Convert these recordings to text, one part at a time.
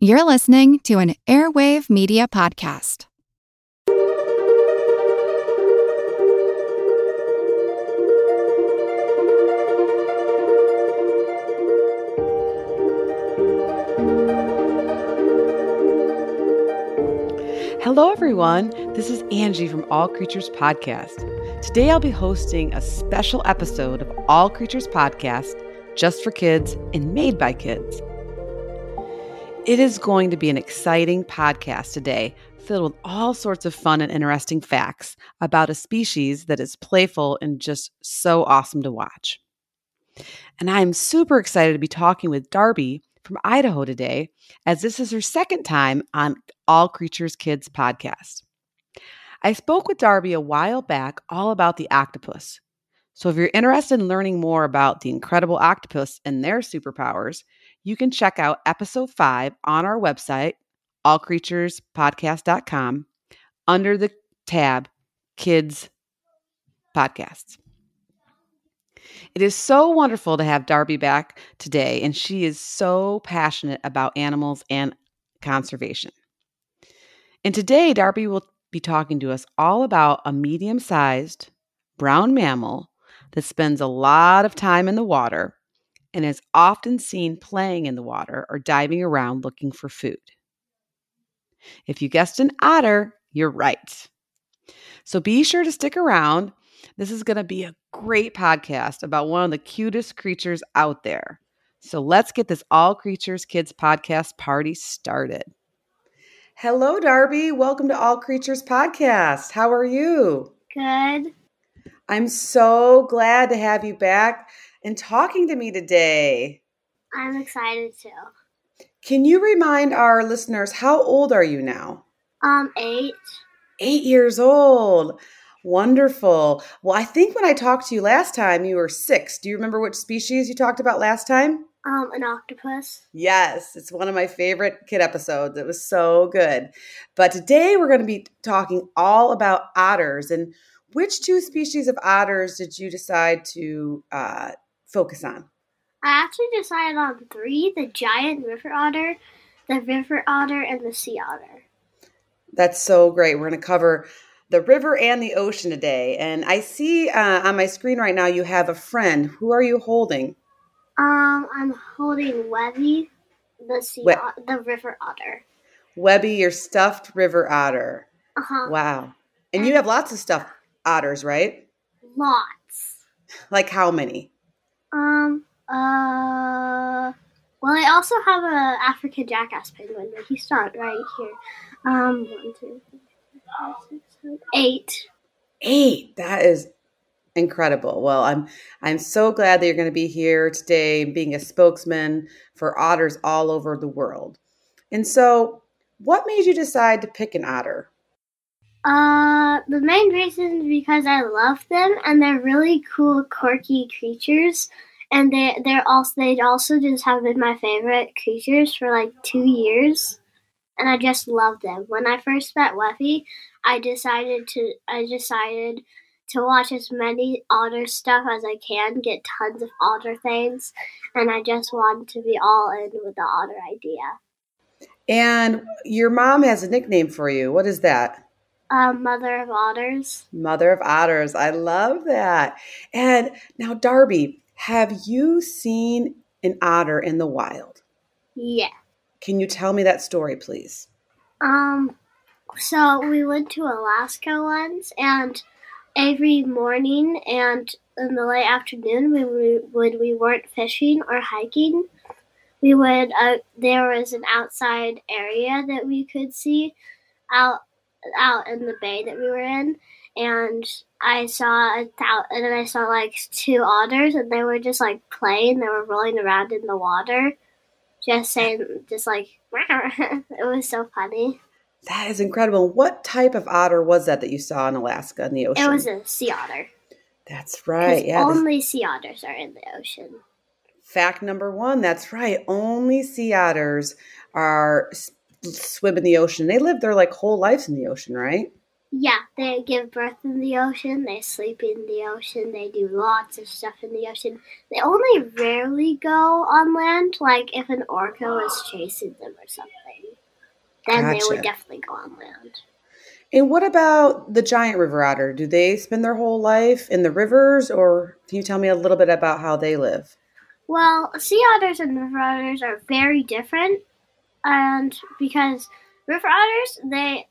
You're listening to an Airwave Media Podcast. Hello, everyone. This is Angie from All Creatures Podcast. Today, I'll be hosting a special episode of All Creatures Podcast just for kids and made by kids. It is going to be an exciting podcast today, filled with all sorts of fun and interesting facts about a species that is playful and just so awesome to watch. And I'm super excited to be talking with Darby from Idaho today, as this is her second time on All Creatures Kids podcast. I spoke with Darby a while back all about the octopus. So if you're interested in learning more about the incredible octopus and their superpowers, you can check out episode five on our website, allcreaturespodcast.com, under the tab Kids Podcasts. It is so wonderful to have Darby back today, and she is so passionate about animals and conservation. And today, Darby will be talking to us all about a medium sized brown mammal that spends a lot of time in the water and is often seen playing in the water or diving around looking for food. If you guessed an otter, you're right. So be sure to stick around this is going to be a great podcast about one of the cutest creatures out there. So let's get this All Creatures Kids podcast party started. Hello, Darby. Welcome to All Creatures Podcast. How are you? Good. I'm so glad to have you back and talking to me today. I'm excited too. Can you remind our listeners how old are you now? Um, eight. Eight years old. Wonderful. Well, I think when I talked to you last time, you were six. Do you remember which species you talked about last time? Um, an octopus. Yes, it's one of my favorite kid episodes. It was so good. But today we're going to be talking all about otters. And which two species of otters did you decide to uh, focus on? I actually decided on three the giant river otter, the river otter, and the sea otter. That's so great. We're going to cover the river and the ocean today. And I see uh, on my screen right now you have a friend. Who are you holding? Um, I'm holding Webby, the sea, we- the river otter. Webby, your stuffed river otter. Uh huh. Wow. And, and you have lots of stuffed otters, right? Lots. Like how many? Um. Uh. Well, I also have a African jackass penguin, but he's not right here. Um. One, two, three, four, five, six, Eight. Eight. That is incredible. Well, I'm I'm so glad that you're going to be here today being a spokesman for otters all over the world. And so, what made you decide to pick an otter? Uh, the main reason is because I love them and they're really cool, quirky creatures. And they they're also they also just have been my favorite creatures for like two years, and I just love them. When I first met Weffy, I decided to I decided to watch as many otter stuff as I can, get tons of otter things, and I just wanted to be all in with the otter idea. And your mom has a nickname for you. What is that? Uh, Mother of Otters. Mother of Otters. I love that. And now, Darby, have you seen an otter in the wild? Yeah. Can you tell me that story, please? Um, so we went to Alaska once, and every morning and in the late afternoon, when we when we weren't fishing or hiking, we would uh, there was an outside area that we could see out out in the bay that we were in, and I saw a th- and then I saw like two otters, and they were just like playing. They were rolling around in the water, just saying, just like it was so funny. That is incredible. What type of otter was that that you saw in Alaska in the ocean? It was a sea otter. That's right. Yeah. Only sea otters are in the ocean. Fact number one. That's right. Only sea otters are swim in the ocean. They live their like whole lives in the ocean, right? Yeah, they give birth in the ocean, they sleep in the ocean, they do lots of stuff in the ocean. They only rarely go on land, like if an orca was chasing them or something. Then they would definitely go on land. And what about the giant river otter? Do they spend their whole life in the rivers, or can you tell me a little bit about how they live? Well, sea otters and river otters are very different, and because river otters they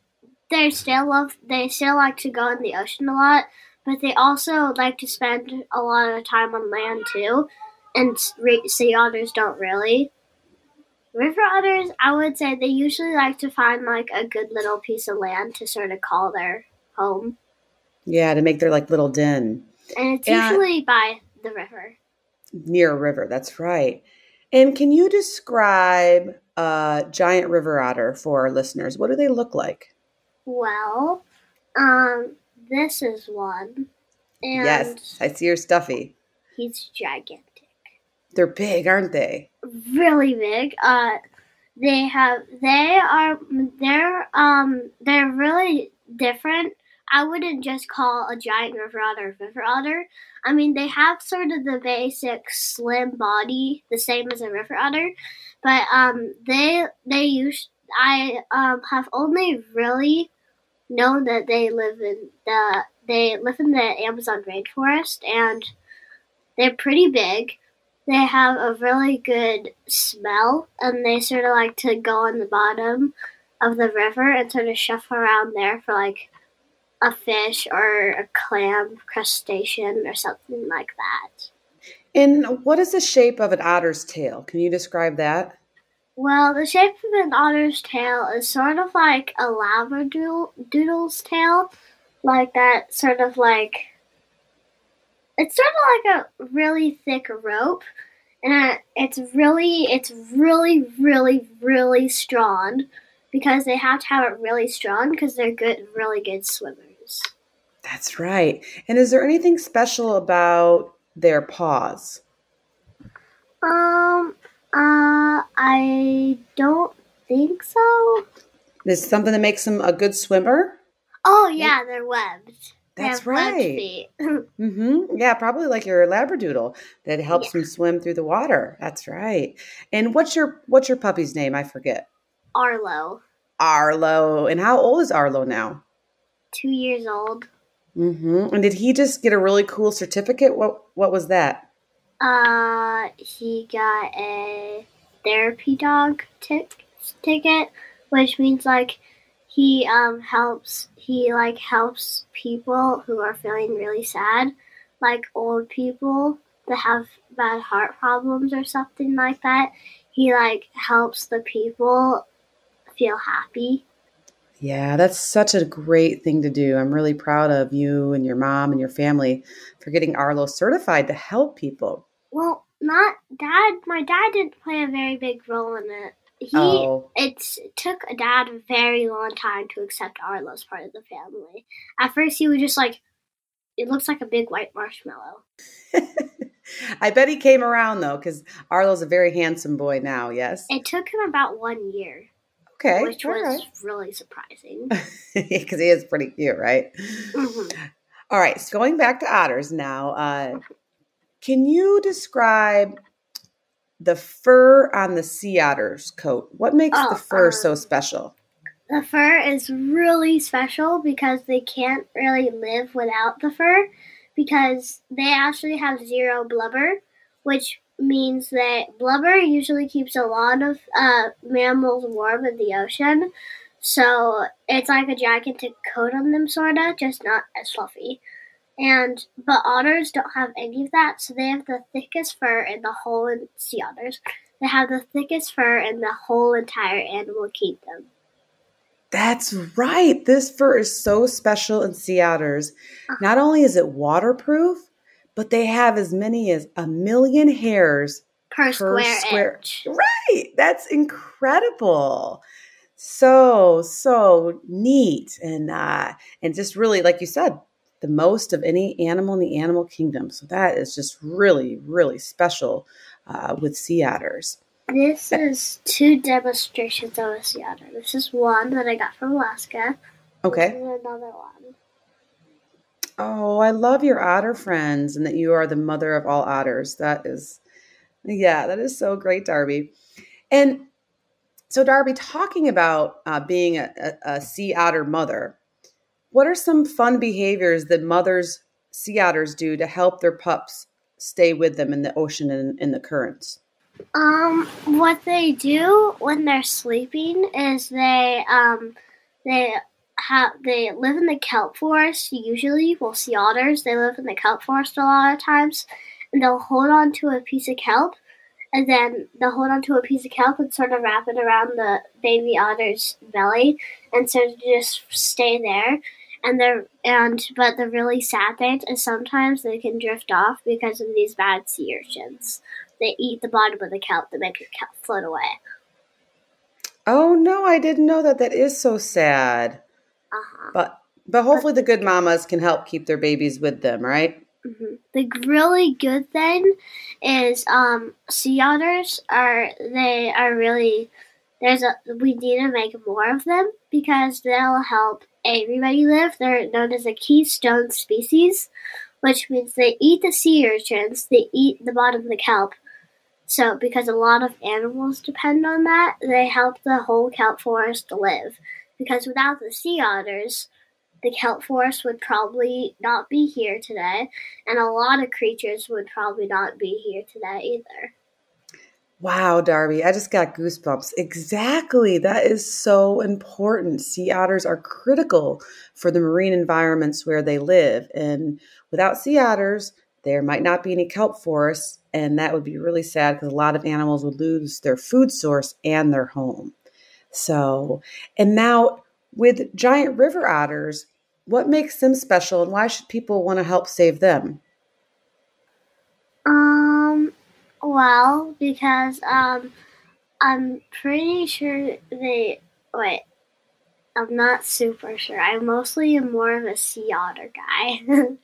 they still love they still like to go in the ocean a lot, but they also like to spend a lot of time on land too, and re- sea otters don't really. River otters, I would say they usually like to find like a good little piece of land to sort of call their home, Yeah, to make their like little den and it's Yeah. usually by the river. near a river. That's right. And can you describe a giant river otter for our listeners? What do they look like? Well, um, this is one, and yes, I see your stuffy. he's gigantic, They're big, aren't they? really big. Uh, they have, they are, they're, um, they're really different. I wouldn't just call a giant river otter a river otter. I mean, they have sort of the basic slim body, the same as a river otter, but um, they they use. I um have only really known that they live in the they live in the Amazon rainforest and they're pretty big. They have a really good smell and they sort of like to go on the bottom of the river and sort of shuffle around there for like a fish or a clam crustacean or something like that. And what is the shape of an otter's tail? Can you describe that? Well, the shape of an otter's tail is sort of like a labradoodle's tail, like that sort of like it's sort of like a really thick rope, and it's really, it's really, really, really strong because they have to have it really strong because they're good, really good swimmers. That's right. And is there anything special about their paws? Um, uh, I don't think so. Is something that makes them a good swimmer? Oh yeah, they're webbed. That's right. Mm-hmm. Yeah, probably like your labradoodle that helps them swim through the water. That's right. And what's your what's your puppy's name? I forget. Arlo, Arlo. And how old is Arlo now? two years old. Mm-hmm. And did he just get a really cool certificate? What what was that? Uh, he got a therapy dog tic- ticket, which means like he um helps he like helps people who are feeling really sad, like old people that have bad heart problems or something like that. He like helps the people feel happy. Yeah, that's such a great thing to do. I'm really proud of you and your mom and your family for getting Arlo certified to help people. Well, not dad. My dad didn't play a very big role in it. He Oh, it's it took a dad a very long time to accept Arlo as part of the family. At first, he was just like, "It looks like a big white marshmallow." I bet he came around though, because Arlo's a very handsome boy now. Yes. It took him about one year, Okay. which was right. really surprising. because he is pretty cute, right? Mhm. All right, so going back to otters now, uh, can you describe the fur on the sea otter's coat? What makes Oh, the fur so um, special? The fur is really special because they can't really live without the fur because they actually have zero blubber, which means that blubber usually keeps a lot of uh, mammals warm in the ocean. So it's like a gigantic coat on them, sorta, just not as fluffy. And but otters don't have any of that, so they have the thickest fur in the whole in sea otters. They have the thickest fur in the whole entire animal kingdom. That's right. This fur is so special in sea otters. Uh-huh. Not only is it waterproof, but they have as many as a million hairs per, Per square, square- inch. Right. That's incredible. So, so neat. And uh and just really, like you said, the most of any animal in the animal kingdom. So that is just really, really special uh, with sea otters. This is two demonstrations of a sea otter. This is one that I got from Alaska, Okay. This is another one. Oh, I love your otter friends and that you are the mother of all otters. That is, yeah, that is so great, Darby. And so, Darby, talking about uh, being a, a, a sea otter mother, what are some fun behaviors that mothers, sea otters, do to help their pups stay with them in the ocean and in the currents? Um, what they do when they're sleeping is they um they have they live in the kelp forest usually. we'll see otters they live in the kelp forest a lot of times, and they'll hold on to a piece of kelp, and then they'll hold on to a piece of kelp and sort of wrap it around the baby otter's belly, and sort of just stay there. And they're and but the really sad thing is sometimes they can drift off because of these bad sea urchins they eat the bottom of the kelp to make the kelp float away. Oh no, I didn't know that. That is so sad. Uh-huh. But but hopefully the good mamas can help keep their babies with them, right? hmm The really good thing is um, sea otters are they are really there's a we need to make more of them because they'll help everybody live. They're known as a keystone species, which means they eat the sea urchins, they eat the bottom of the kelp. So because a lot of animals depend on that, they help the whole kelp forest live. Because without the sea otters, the kelp forest would probably not be here today, and a lot of creatures would probably not be here today either. Wow, Darby, I just got goosebumps. Exactly. That is so important. Sea otters are critical for the marine environments where they live. And without sea otters, there might not be any kelp forests. And that would be really sad because a lot of animals would lose their food source and their home. So, and now with giant river otters, what makes them special and why should people want to help save them? Um, well, because um, I'm pretty sure they wait. I'm not super sure. I mostly am more of a sea otter guy.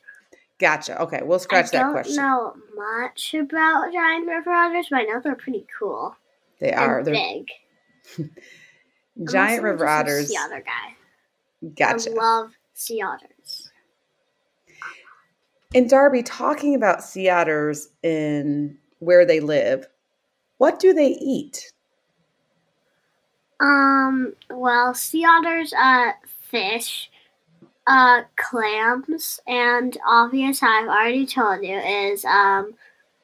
Gotcha. Okay, we'll scratch that question. I don't know much about giant river otters, but I know they're pretty cool They are. They're big. Giant river otters. Sea otter guy. Gotcha. I love sea otters. And Darby, talking about sea otters and where they live, what do they eat? Um, well, sea otters, uh, fish, uh, clams, and obvious I've already told you is, um,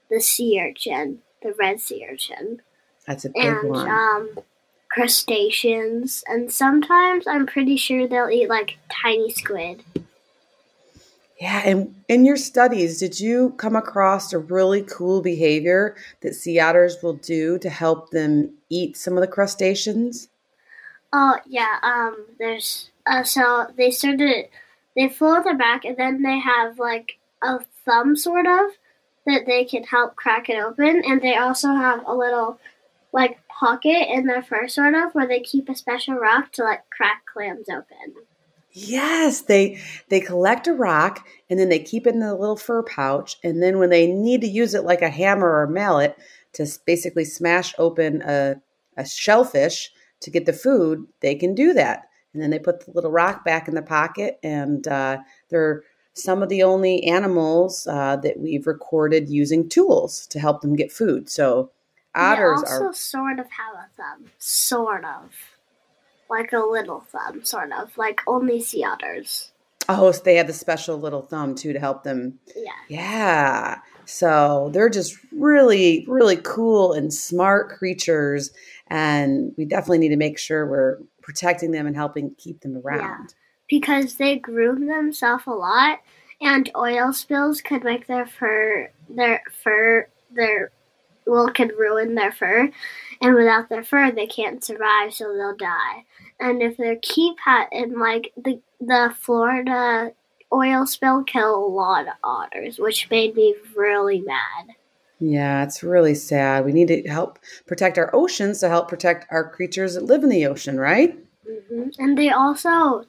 the sea urchin, the red sea urchin, That's a big and, one. um, crustaceans, and sometimes I'm pretty sure they'll eat, like, tiny squid. yeah, and in your studies, did you come across a really cool behavior that sea otters will do to help them eat some of the crustaceans? Oh, yeah, um, there's, uh, so they sort of, they float their back, and then they have, like, a thumb, sort of, that they can help crack it open, and they also have a little, like, pocket in their fur, sort of, where they keep a special rock to, like, crack clams open. Yes, they they collect a rock and then they keep it in the little fur pouch, and then when they need to use it like a hammer or mallet to basically smash open a, a shellfish to get the food, they can do that. And then they put the little rock back in the pocket, and uh, they're some of the only animals uh, that we've recorded using tools to help them get food. So otters they also are sort of have a thumb, sort of. Like a little thumb, sort of. Like only sea otters. oh, so they have the special little thumb too to help them Yeah. Yeah. So they're just really, really cool and smart creatures. And we definitely need to make sure we're protecting them and helping keep them around. because they groom themselves a lot and oil spills could make their fur their fur their well could ruin their fur. And without their fur they can't survive so they'll die. And if they keep ha- and like the the florida oil spill killed a lot of otters which made me really mad. Yeah, it's really sad. We need to help protect our oceans to help protect our creatures that live in the ocean, right? hmm and they also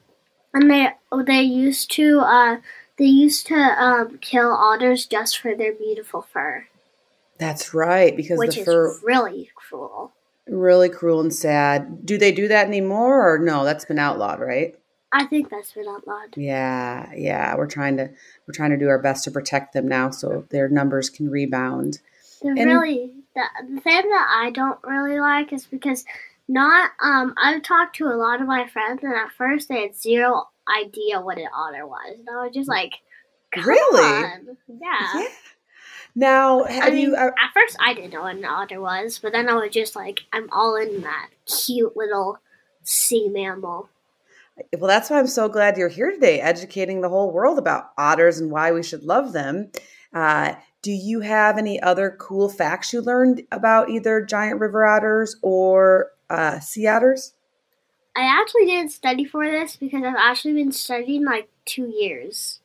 and they they used to uh they used to um, kill otters just for their beautiful fur That's right, because which the is really cruel. really cruel and sad. Do they do that anymore or no? That's been outlawed, right? I think that's been outlawed. Yeah, yeah. We're trying to we're trying to do our best to protect them now, so their numbers can rebound. And- really the, the thing that I don't really like is because not um I've talked to a lot of my friends and at first they had zero idea what an otter was. And I was just like Really? on. Yeah. Yeah. Now, have I mean, you? Uh, at first I didn't know what an otter was, but then I was just like, I'm all in that cute little sea mammal. well, that's why I'm so glad you're here today, educating the whole world about otters and why we should love them. Uh, do you have any other cool facts you learned about either giant river otters or uh, sea otters? I actually didn't study for this because I've actually been studying like two years.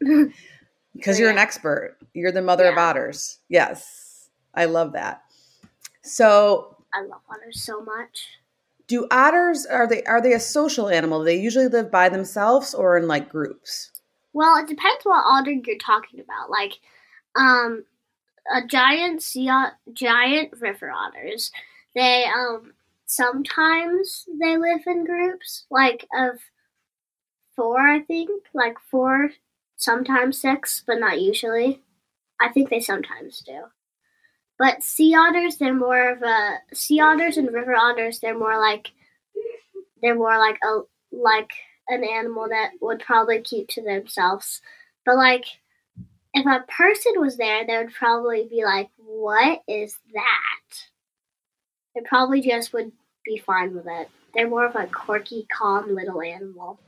Because you're an expert. You're the mother of otters. Yes, I love that. So, I love otters so much. do otters are they are they a social animal? Do they usually live by themselves or in like groups? Well, it depends what otter you're talking about. Like, um, a giant sea, giant river otters. They um sometimes they live in groups, like of four, I think, like four, sometimes six, but not usually. I think they sometimes do. But sea otters, they're more of a sea otters and river otters. They're more like they're more like a like an animal that would probably keep to themselves. But like if a person was there, they would probably be like, "What is that?" They probably just would be fine with it. They're more of a quirky, calm little animal.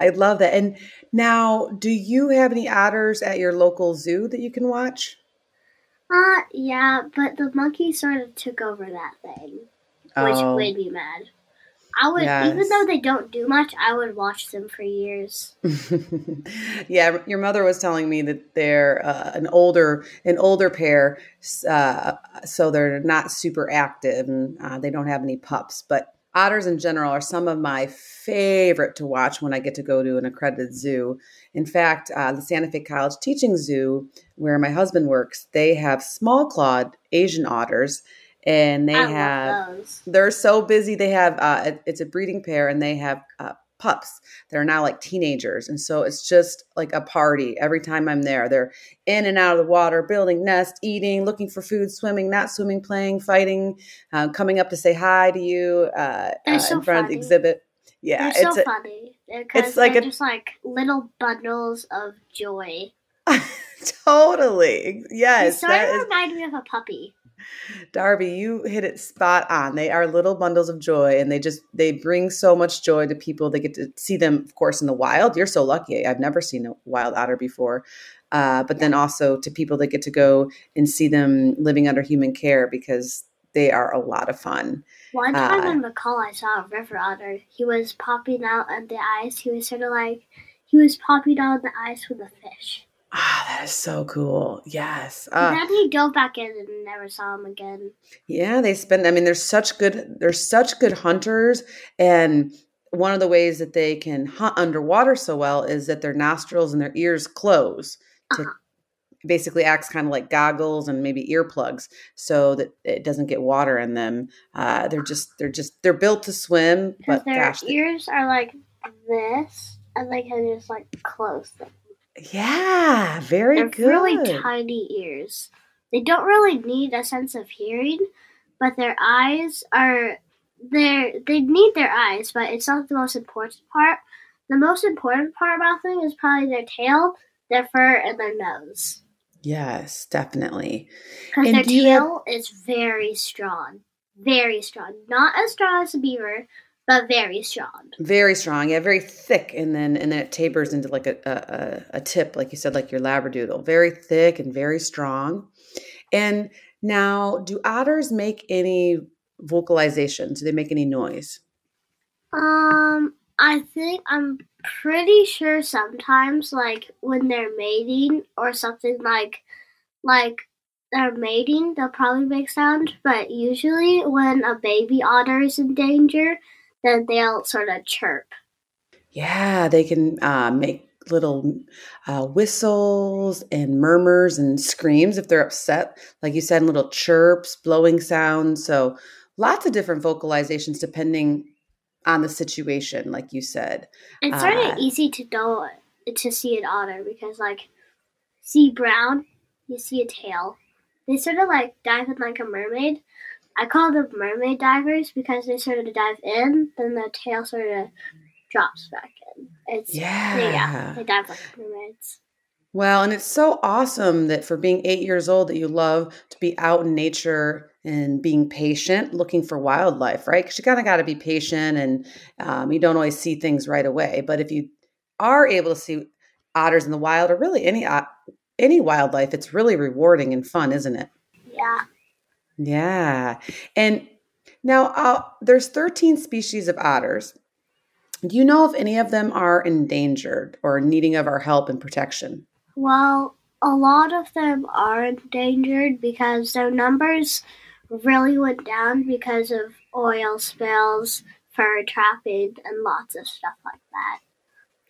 I love that. And now, do you have any otters at your local zoo that you can watch? Uh, yeah, but the monkey sort of took over that thing, which Oh. made me mad. I would, Yes. even though they don't do much, I would watch them for years. yeah, your mother was telling me that they're uh, an older an older pair, uh, so they're not super active and uh, they don't have any pups. But otters in general are some of my favorite to watch when I get to go to an accredited zoo. In fact, uh, the Santa Fe College Teaching Zoo, where my husband works, they have small clawed Asian otters, and they I have they're so busy. They have, uh, it's a breeding pair, and they have uh, pups that are now like teenagers, and so it's just like a party every time I'm there. They're in and out of the water, building nests, eating, looking for food, swimming, not swimming, playing, fighting, uh, coming up to say hi to you uh, uh, so in front of the exhibit. Yeah, They're it's so a, funny it's like a- just like little bundles of joy. totally They yes. sort That of is remind me of a puppy. Darby, you hit it spot on. They are little bundles of joy and they just they bring so much joy to people. They get to see them, of course, in the wild. You're so lucky. I've never seen a wild otter before. Uh, but then also to people that get to go and see them living under human care because they are a lot of fun. One time Uh, in McCall, I saw a river otter. He was popping out on the ice. He was sort of like he was popping out on the ice with a fish. Ah, that is so cool. Yes. And Uh, then he dove back in and never saw him again. Yeah, they spend. I mean, they're such good. They're such good hunters, and one of the ways that they can hunt underwater so well is that their nostrils and their ears close. To Uh-huh. basically acts kind of like goggles and maybe earplugs, so that it doesn't get water in them. Uh, they're just. They're just. They're built to swim, but their gosh, they- ears are like this, and they can just like close them. Yeah, very They're good. really tiny ears. They don't really need a sense of hearing, but their eyes are they they need their eyes, but it's not the most important part. The most important part about them is probably their tail, their fur, and their nose. yes, definitely. Because And their you have- tail is very strong. Very strong. Not as strong as a beaver, but very strong. Very strong, yeah, very thick, and then and then it tapers into like a a, a- tip, like you said, like your labradoodle. Very thick and very strong. And now, do otters make any vocalizations? Do they make any noise? Um, I think I'm pretty sure sometimes, like when they're mating or something like, like they're mating, they'll probably make sound. But usually, when a baby otter is in danger, then they'll sort of chirp. Yeah, they can uh, make little uh, whistles and murmurs and screams if they're upset, like you said, little chirps, blowing sounds. So lots of different vocalizations depending on the situation, like you said. It's sort Uh, of easy to know to see an otter because, like, see brown, you see a tail. They sort of like dive in like a mermaid. I call them mermaid divers because they sort of dive in, then the tail sort of drops back in. It's Yeah. they, yeah, they dive like mermaids. Well, and it's so awesome that for being eight years old, that you love to be out in nature and being patient, looking for wildlife, right? Because you kind of got to be patient, and um, you don't always see things right away. But if you are able to see otters in the wild, or really any any wildlife, it's really rewarding and fun, isn't it? Yeah. Yeah. And now uh, there's 13 species of otters. Do you know if any of them are endangered or needing of our help and protection? Well, a lot of them are endangered because their numbers really went down because of oil spills, fur trapping, and lots of stuff like that.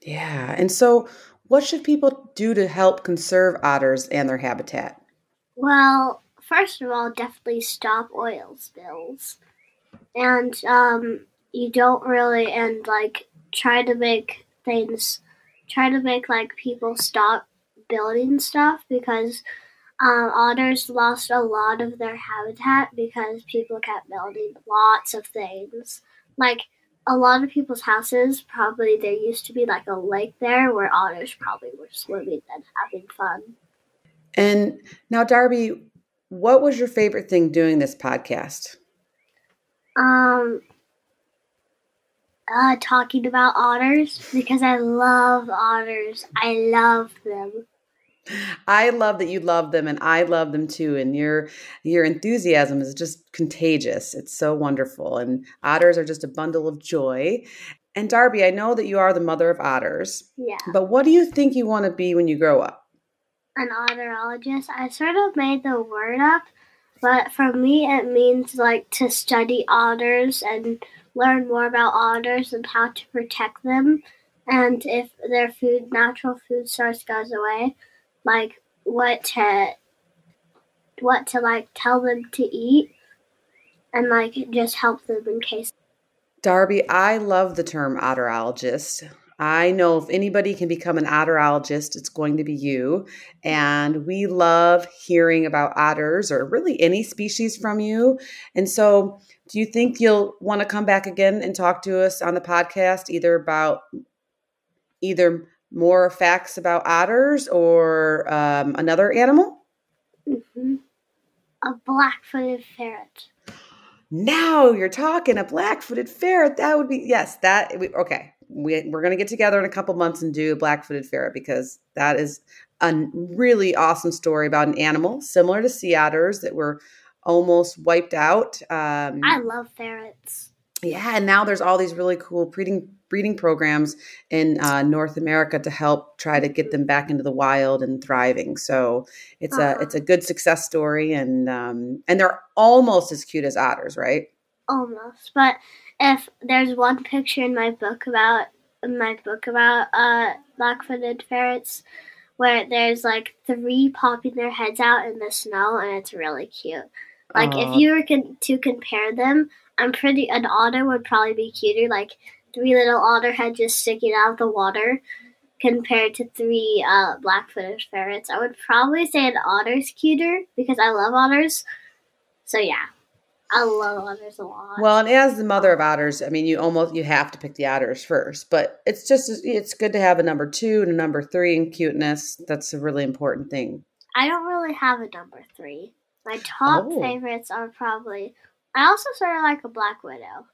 Yeah. And so, what should people do to help conserve otters and their habitat? Well, first of all, definitely stop oil spills. And um, you don't really, and like, try to make things, try to make like people stop building stuff because um, otters lost a lot of their habitat because people kept building lots of things. Like, a lot of people's houses, probably there used to be like a lake there where otters probably were swimming and having fun. And now, Darby, what was your favorite thing doing this podcast? Um, uh, talking about otters because I love otters. I love them. I love that you love them and I love them too and your your enthusiasm is just contagious. It's so wonderful and otters are just a bundle of joy. And Darby, I know that you are the mother of otters, Yeah, but what do you think you want to be when you grow up? An otterologist. I sort of made the word up, but for me, it means like to study otters and learn more about otters and how to protect them. And if their food, natural food source goes away, like what to, what to like tell them to eat, and like just help them in case Darby, I love the term otterologist. I know if anybody can become an otterologist, it's going to be you. And we love hearing about otters or really any species from you. And so, do you think you'll want to come back again and talk to us on the podcast, either about either more facts about otters or um, another animal? hmm A black-footed ferret. Now you're talking a black-footed ferret. That would be yes. That we, okay. We, we're going to get together in a couple months and do a black-footed ferret because that is a really awesome story about an animal similar to sea otters that were almost wiped out. Um, I love ferrets. yeah, and now there's all these really cool breeding breeding programs in uh, North America to help try to get them back into the wild and thriving. So it's a Uh-huh. it's a good success story, and um, and they're almost as cute as otters, right? Almost. But if there's one picture in my book about in my book about uh black-footed ferrets where there's like three popping their heads out in the snow and it's really cute. Like Aw. if you were con- to compare them, I'm pretty an otter would probably be cuter like three little otter heads just sticking out of the water compared to three uh black-footed ferrets. I would probably say an otter's cuter because I love otters. So yeah. I love otters a lot. Well, and as the mother of otters, I mean, you almost you have to pick the otters first, but it's just it's good to have a number two and a number three in cuteness. That's a really important thing. I don't really have a number three. My top Oh. favorites are probably. I also sort of like a Black Widow.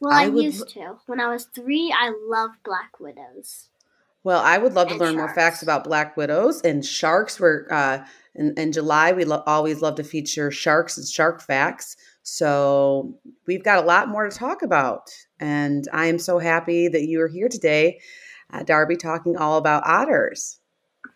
Well, I I, would used to. When I was three, I loved Black Widows. Well, I would love to learn more facts about black widows and sharks. We're uh, in, in July. We lo- always love to feature sharks and shark facts. So we've got a lot more to talk about, and I am so happy that you are here today, uh, Darby, talking all about otters.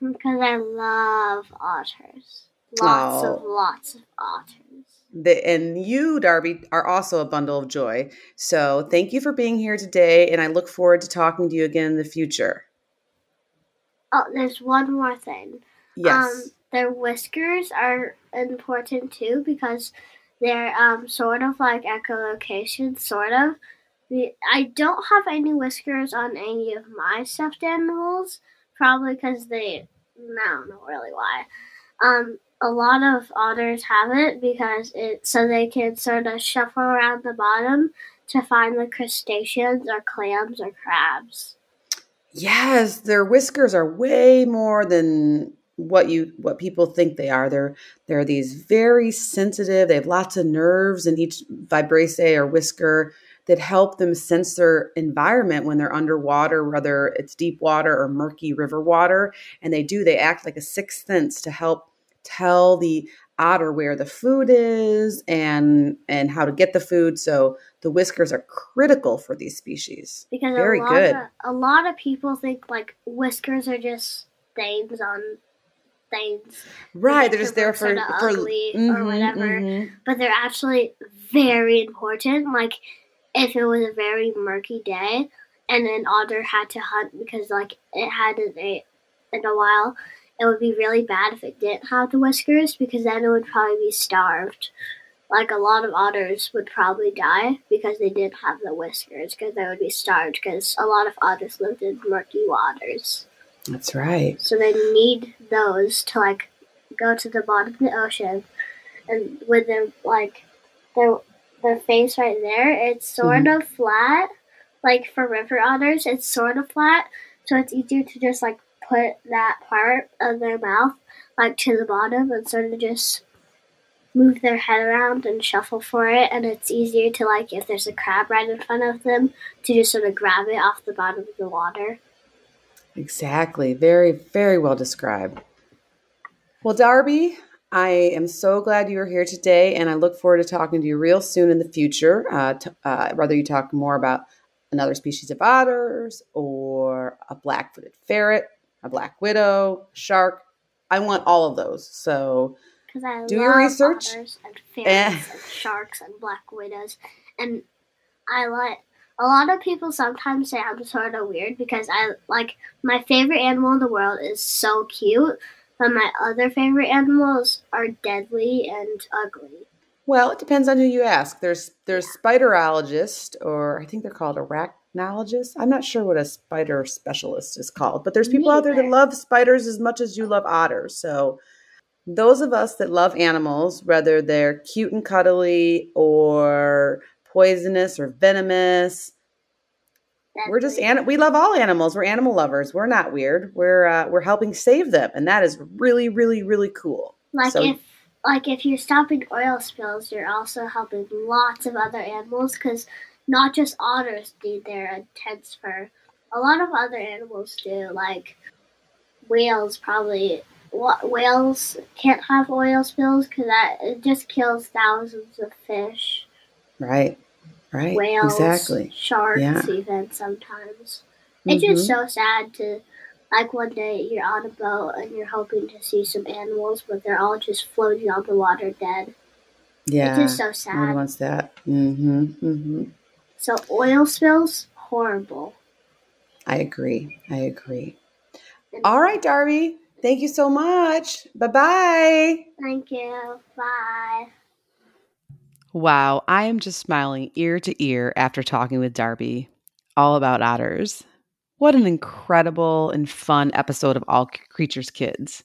Because I love otters. Lots of Oh. lots of otters. The, and you, Darby, are also a bundle of joy. So thank you for being here today, and I look forward to talking to you again in the future. Oh, there's one more thing. Yes. Um, their whiskers are important too because they're um, sort of like echolocation, sort of. I don't have any whiskers on any of my stuffed animals, probably because they. I don't know really why. Um, a lot of otters have it because it so they can sort of shuffle around the bottom to find the crustaceans or clams or crabs. Yes, their whiskers are way more than what you what people think they are. They're they're these very sensitive. They have lots of nerves in each vibration or whisker that help them sense their environment when they're underwater, whether it's deep water or murky river water. And they do, they act like a sixth sense to help tell the otter where the food is and and how to get the food. So the whiskers are critical for these species. Because very a lot good. Of, a lot of people think like whiskers are just stains on things. Right, They they're just there for, for ugly or whatever. mhm. but they're actually very important. Like if it was a very murky day and an otter had to hunt because like it hadn't ate in a while, it would be really bad if it didn't have the whiskers because then it would probably be starved. Like a lot of otters would probably die because they didn't have the whiskers because they would be starved because a lot of otters lived in murky waters. That's right. So they need those to like go to the bottom of the ocean, and with their like their their face right there, it's sort mm-hmm. of flat. Like for river otters, it's sort of flat, so it's easier to just like put that part of their mouth like to the bottom and sort of just move their head around and shuffle for it and it's easier to like if there's a crab right in front of them to just sort of grab it off the bottom of the water. Exactly. Very, very well described. Well, Darby, I am so glad you are here today, and I look forward to talking to you real soon in the future. Uh, t- uh, whether you talk more about another species of otters or a black footed ferret, a black widow, shark. I want all of those. So, Do your research. and ferrets and sharks and black widows, and I like. A lot of people sometimes say I'm sort of weird because I like my favorite animal in the world is so cute, but my other favorite animals are deadly and ugly. Well, it depends on who you ask. There's there's spiderologists, or I think they're called arachnologists. I'm not sure what a spider specialist is called, but there's people out there that love spiders as much as you love otters. So those of us that love animals, whether they're cute and cuddly or poisonous or venomous, we're just an- we love all animals. We're animal lovers. We're not weird. We're uh, we're helping save them, and that is really really really cool. Like So- if like if you're stopping oil spills, you're also helping lots of other animals because not just otters need their intense fur. A lot of other animals do. Like whales probably. Whales can't have oil spills because that it just kills thousands of fish. Right. Right. Whales, Exactly. sharks, Yeah. even sometimes. It's just Mhm. so sad to, like, one day you're on a boat and you're hoping to see some animals, but they're all just floating on the water dead. yeah. It's just so Nobody sad. wants that. Mm-hmm. Mm-hmm. So oil spills, horrible. I agree. I agree. All right, Darby. Thank you so much. Bye bye. Thank you. Bye. Wow, I am just smiling ear to ear after talking with Darby all about otters. What an incredible and fun episode of All Creatures Kids.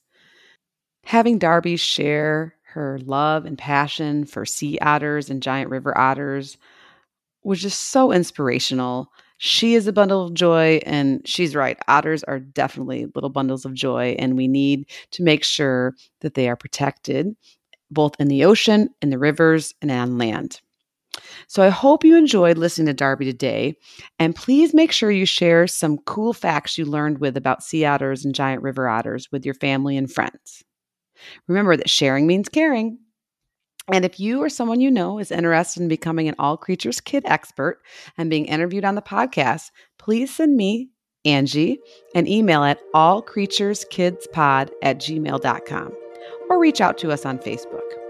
Having Darby share her love and passion for sea otters and giant river otters was just so inspirational. She is a bundle of joy, and she's right. Otters are definitely little bundles of joy, and we need to make sure that they are protected both in the ocean, in the rivers, and on land. So I hope you enjoyed listening to Darby today, and please make sure you share some cool facts you learned with about sea otters and giant river otters with your family and friends. Remember that sharing means caring. And if you or someone you know is interested in becoming an all creatures kid expert and being interviewed on the podcast, please send me, Angie, an email at allcreatureskidspod at gmail.com or reach out to us on Facebook.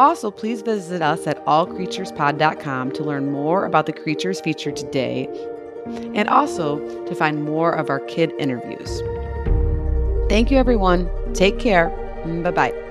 Also, please visit us at allcreaturespod.com to learn more about the creatures featured today and also to find more of our kid interviews. Thank you, everyone. Take care. Bye bye.